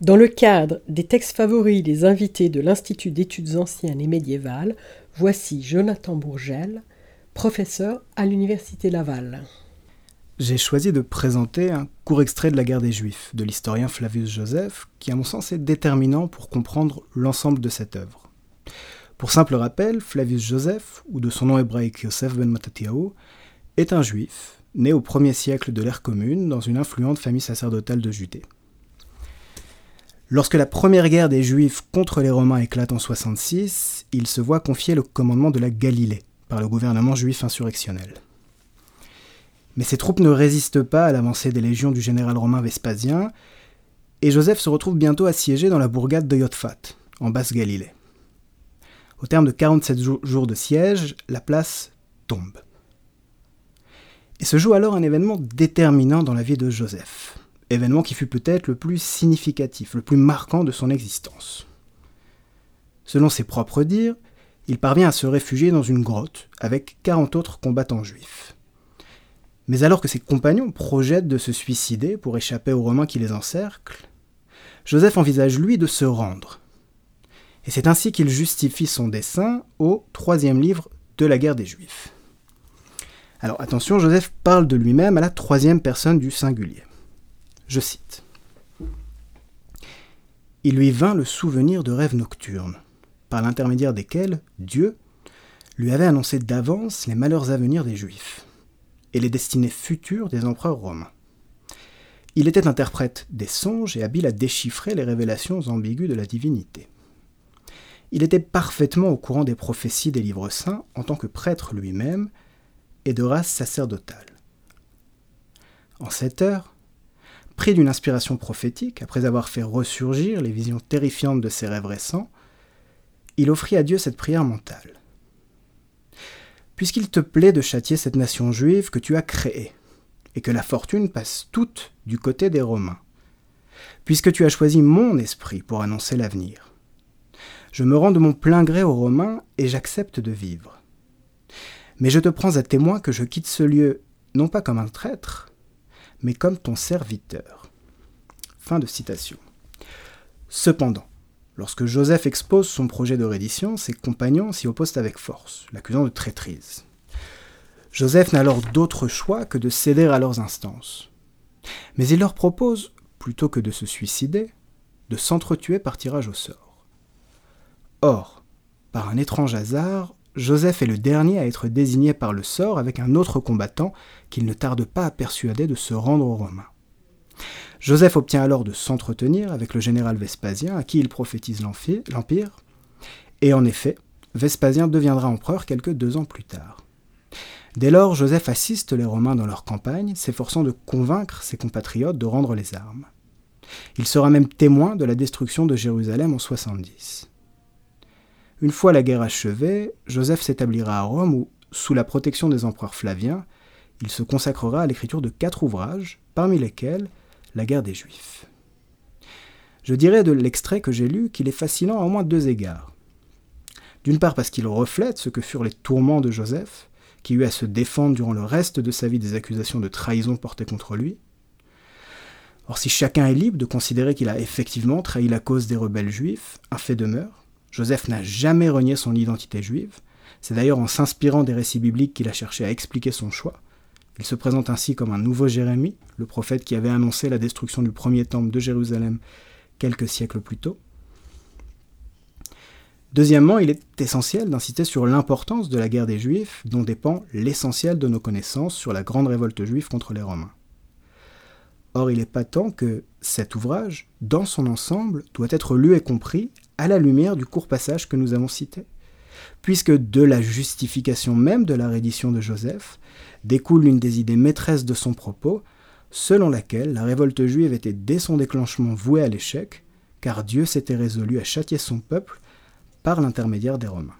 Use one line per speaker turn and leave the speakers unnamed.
Dans le cadre des textes favoris des invités de l'Institut d'études anciennes et médiévales, voici Jonathan Bourgel, professeur à l'Université Laval.
J'ai choisi de présenter un court extrait de la guerre des Juifs de l'historien Flavius Joseph, qui à mon sens est déterminant pour comprendre l'ensemble de cette œuvre. Pour simple rappel, Flavius Joseph, ou de son nom hébraïque Yosef ben Matatiaou, est un juif, né au 1er siècle de l'ère commune dans une influente famille sacerdotale de Judée. Lorsque la première guerre des Juifs contre les Romains éclate en 66, il se voit confier le commandement de la Galilée par le gouvernement juif insurrectionnel. Mais ses troupes ne résistent pas à l'avancée des légions du général romain Vespasien, et Joseph se retrouve bientôt assiégé dans la bourgade de Yotfat, en Basse-Galilée. Au terme de 47 jours de siège, la place tombe. Et se joue alors un événement déterminant dans la vie de Joseph événement qui fut peut-être le plus significatif, le plus marquant de son existence. Selon ses propres dires, il parvient à se réfugier dans une grotte avec 40 autres combattants juifs. Mais alors que ses compagnons projettent de se suicider pour échapper aux Romains qui les encerclent, Joseph envisage lui de se rendre. Et c'est ainsi qu'il justifie son dessein au troisième livre de la guerre des Juifs. Alors attention, Joseph parle de lui-même à la troisième personne du singulier. Je cite. Il lui vint le souvenir de rêves nocturnes, par l'intermédiaire desquels Dieu lui avait annoncé d'avance les malheurs à venir des Juifs et les destinées futures des empereurs romains. Il était interprète des songes et habile à déchiffrer les révélations ambiguës de la divinité. Il était parfaitement au courant des prophéties des livres saints en tant que prêtre lui-même et de race sacerdotale. En cette heure, Pris d'une inspiration prophétique, après avoir fait ressurgir les visions terrifiantes de ses rêves récents, il offrit à Dieu cette prière mentale. Puisqu'il te plaît de châtier cette nation juive que tu as créée, et que la fortune passe toute du côté des Romains, puisque tu as choisi mon esprit pour annoncer l'avenir, je me rends de mon plein gré aux Romains et j'accepte de vivre. Mais je te prends à témoin que je quitte ce lieu non pas comme un traître, mais comme ton serviteur. Fin de citation. Cependant, lorsque Joseph expose son projet de reddition, ses compagnons s'y opposent avec force, l'accusant de traîtrise. Joseph n'a alors d'autre choix que de céder à leurs instances. Mais il leur propose, plutôt que de se suicider, de s'entretuer par tirage au sort. Or, par un étrange hasard, Joseph est le dernier à être désigné par le sort avec un autre combattant qu'il ne tarde pas à persuader de se rendre aux Romains. Joseph obtient alors de s'entretenir avec le général Vespasien à qui il prophétise l'Empire, et en effet, Vespasien deviendra empereur quelques deux ans plus tard. Dès lors, Joseph assiste les Romains dans leur campagne, s'efforçant de convaincre ses compatriotes de rendre les armes. Il sera même témoin de la destruction de Jérusalem en 70. Une fois la guerre achevée, Joseph s'établira à Rome où, sous la protection des empereurs Flaviens, il se consacrera à l'écriture de quatre ouvrages, parmi lesquels La guerre des Juifs. Je dirais de l'extrait que j'ai lu qu'il est fascinant à au moins deux égards. D'une part parce qu'il reflète ce que furent les tourments de Joseph, qui eut à se défendre durant le reste de sa vie des accusations de trahison portées contre lui. Or si chacun est libre de considérer qu'il a effectivement trahi la cause des rebelles juifs, un fait demeure, Joseph n'a jamais renié son identité juive. C'est d'ailleurs en s'inspirant des récits bibliques qu'il a cherché à expliquer son choix. Il se présente ainsi comme un nouveau Jérémie, le prophète qui avait annoncé la destruction du premier temple de Jérusalem quelques siècles plus tôt. Deuxièmement, il est essentiel d'insister sur l'importance de la guerre des Juifs, dont dépend l'essentiel de nos connaissances sur la grande révolte juive contre les Romains. Or, il est patent que cet ouvrage, dans son ensemble, doit être lu et compris à la lumière du court passage que nous avons cité, puisque de la justification même de la reddition de Joseph découle l'une des idées maîtresses de son propos, selon laquelle la révolte juive était dès son déclenchement vouée à l'échec, car Dieu s'était résolu à châtier son peuple par l'intermédiaire des Romains.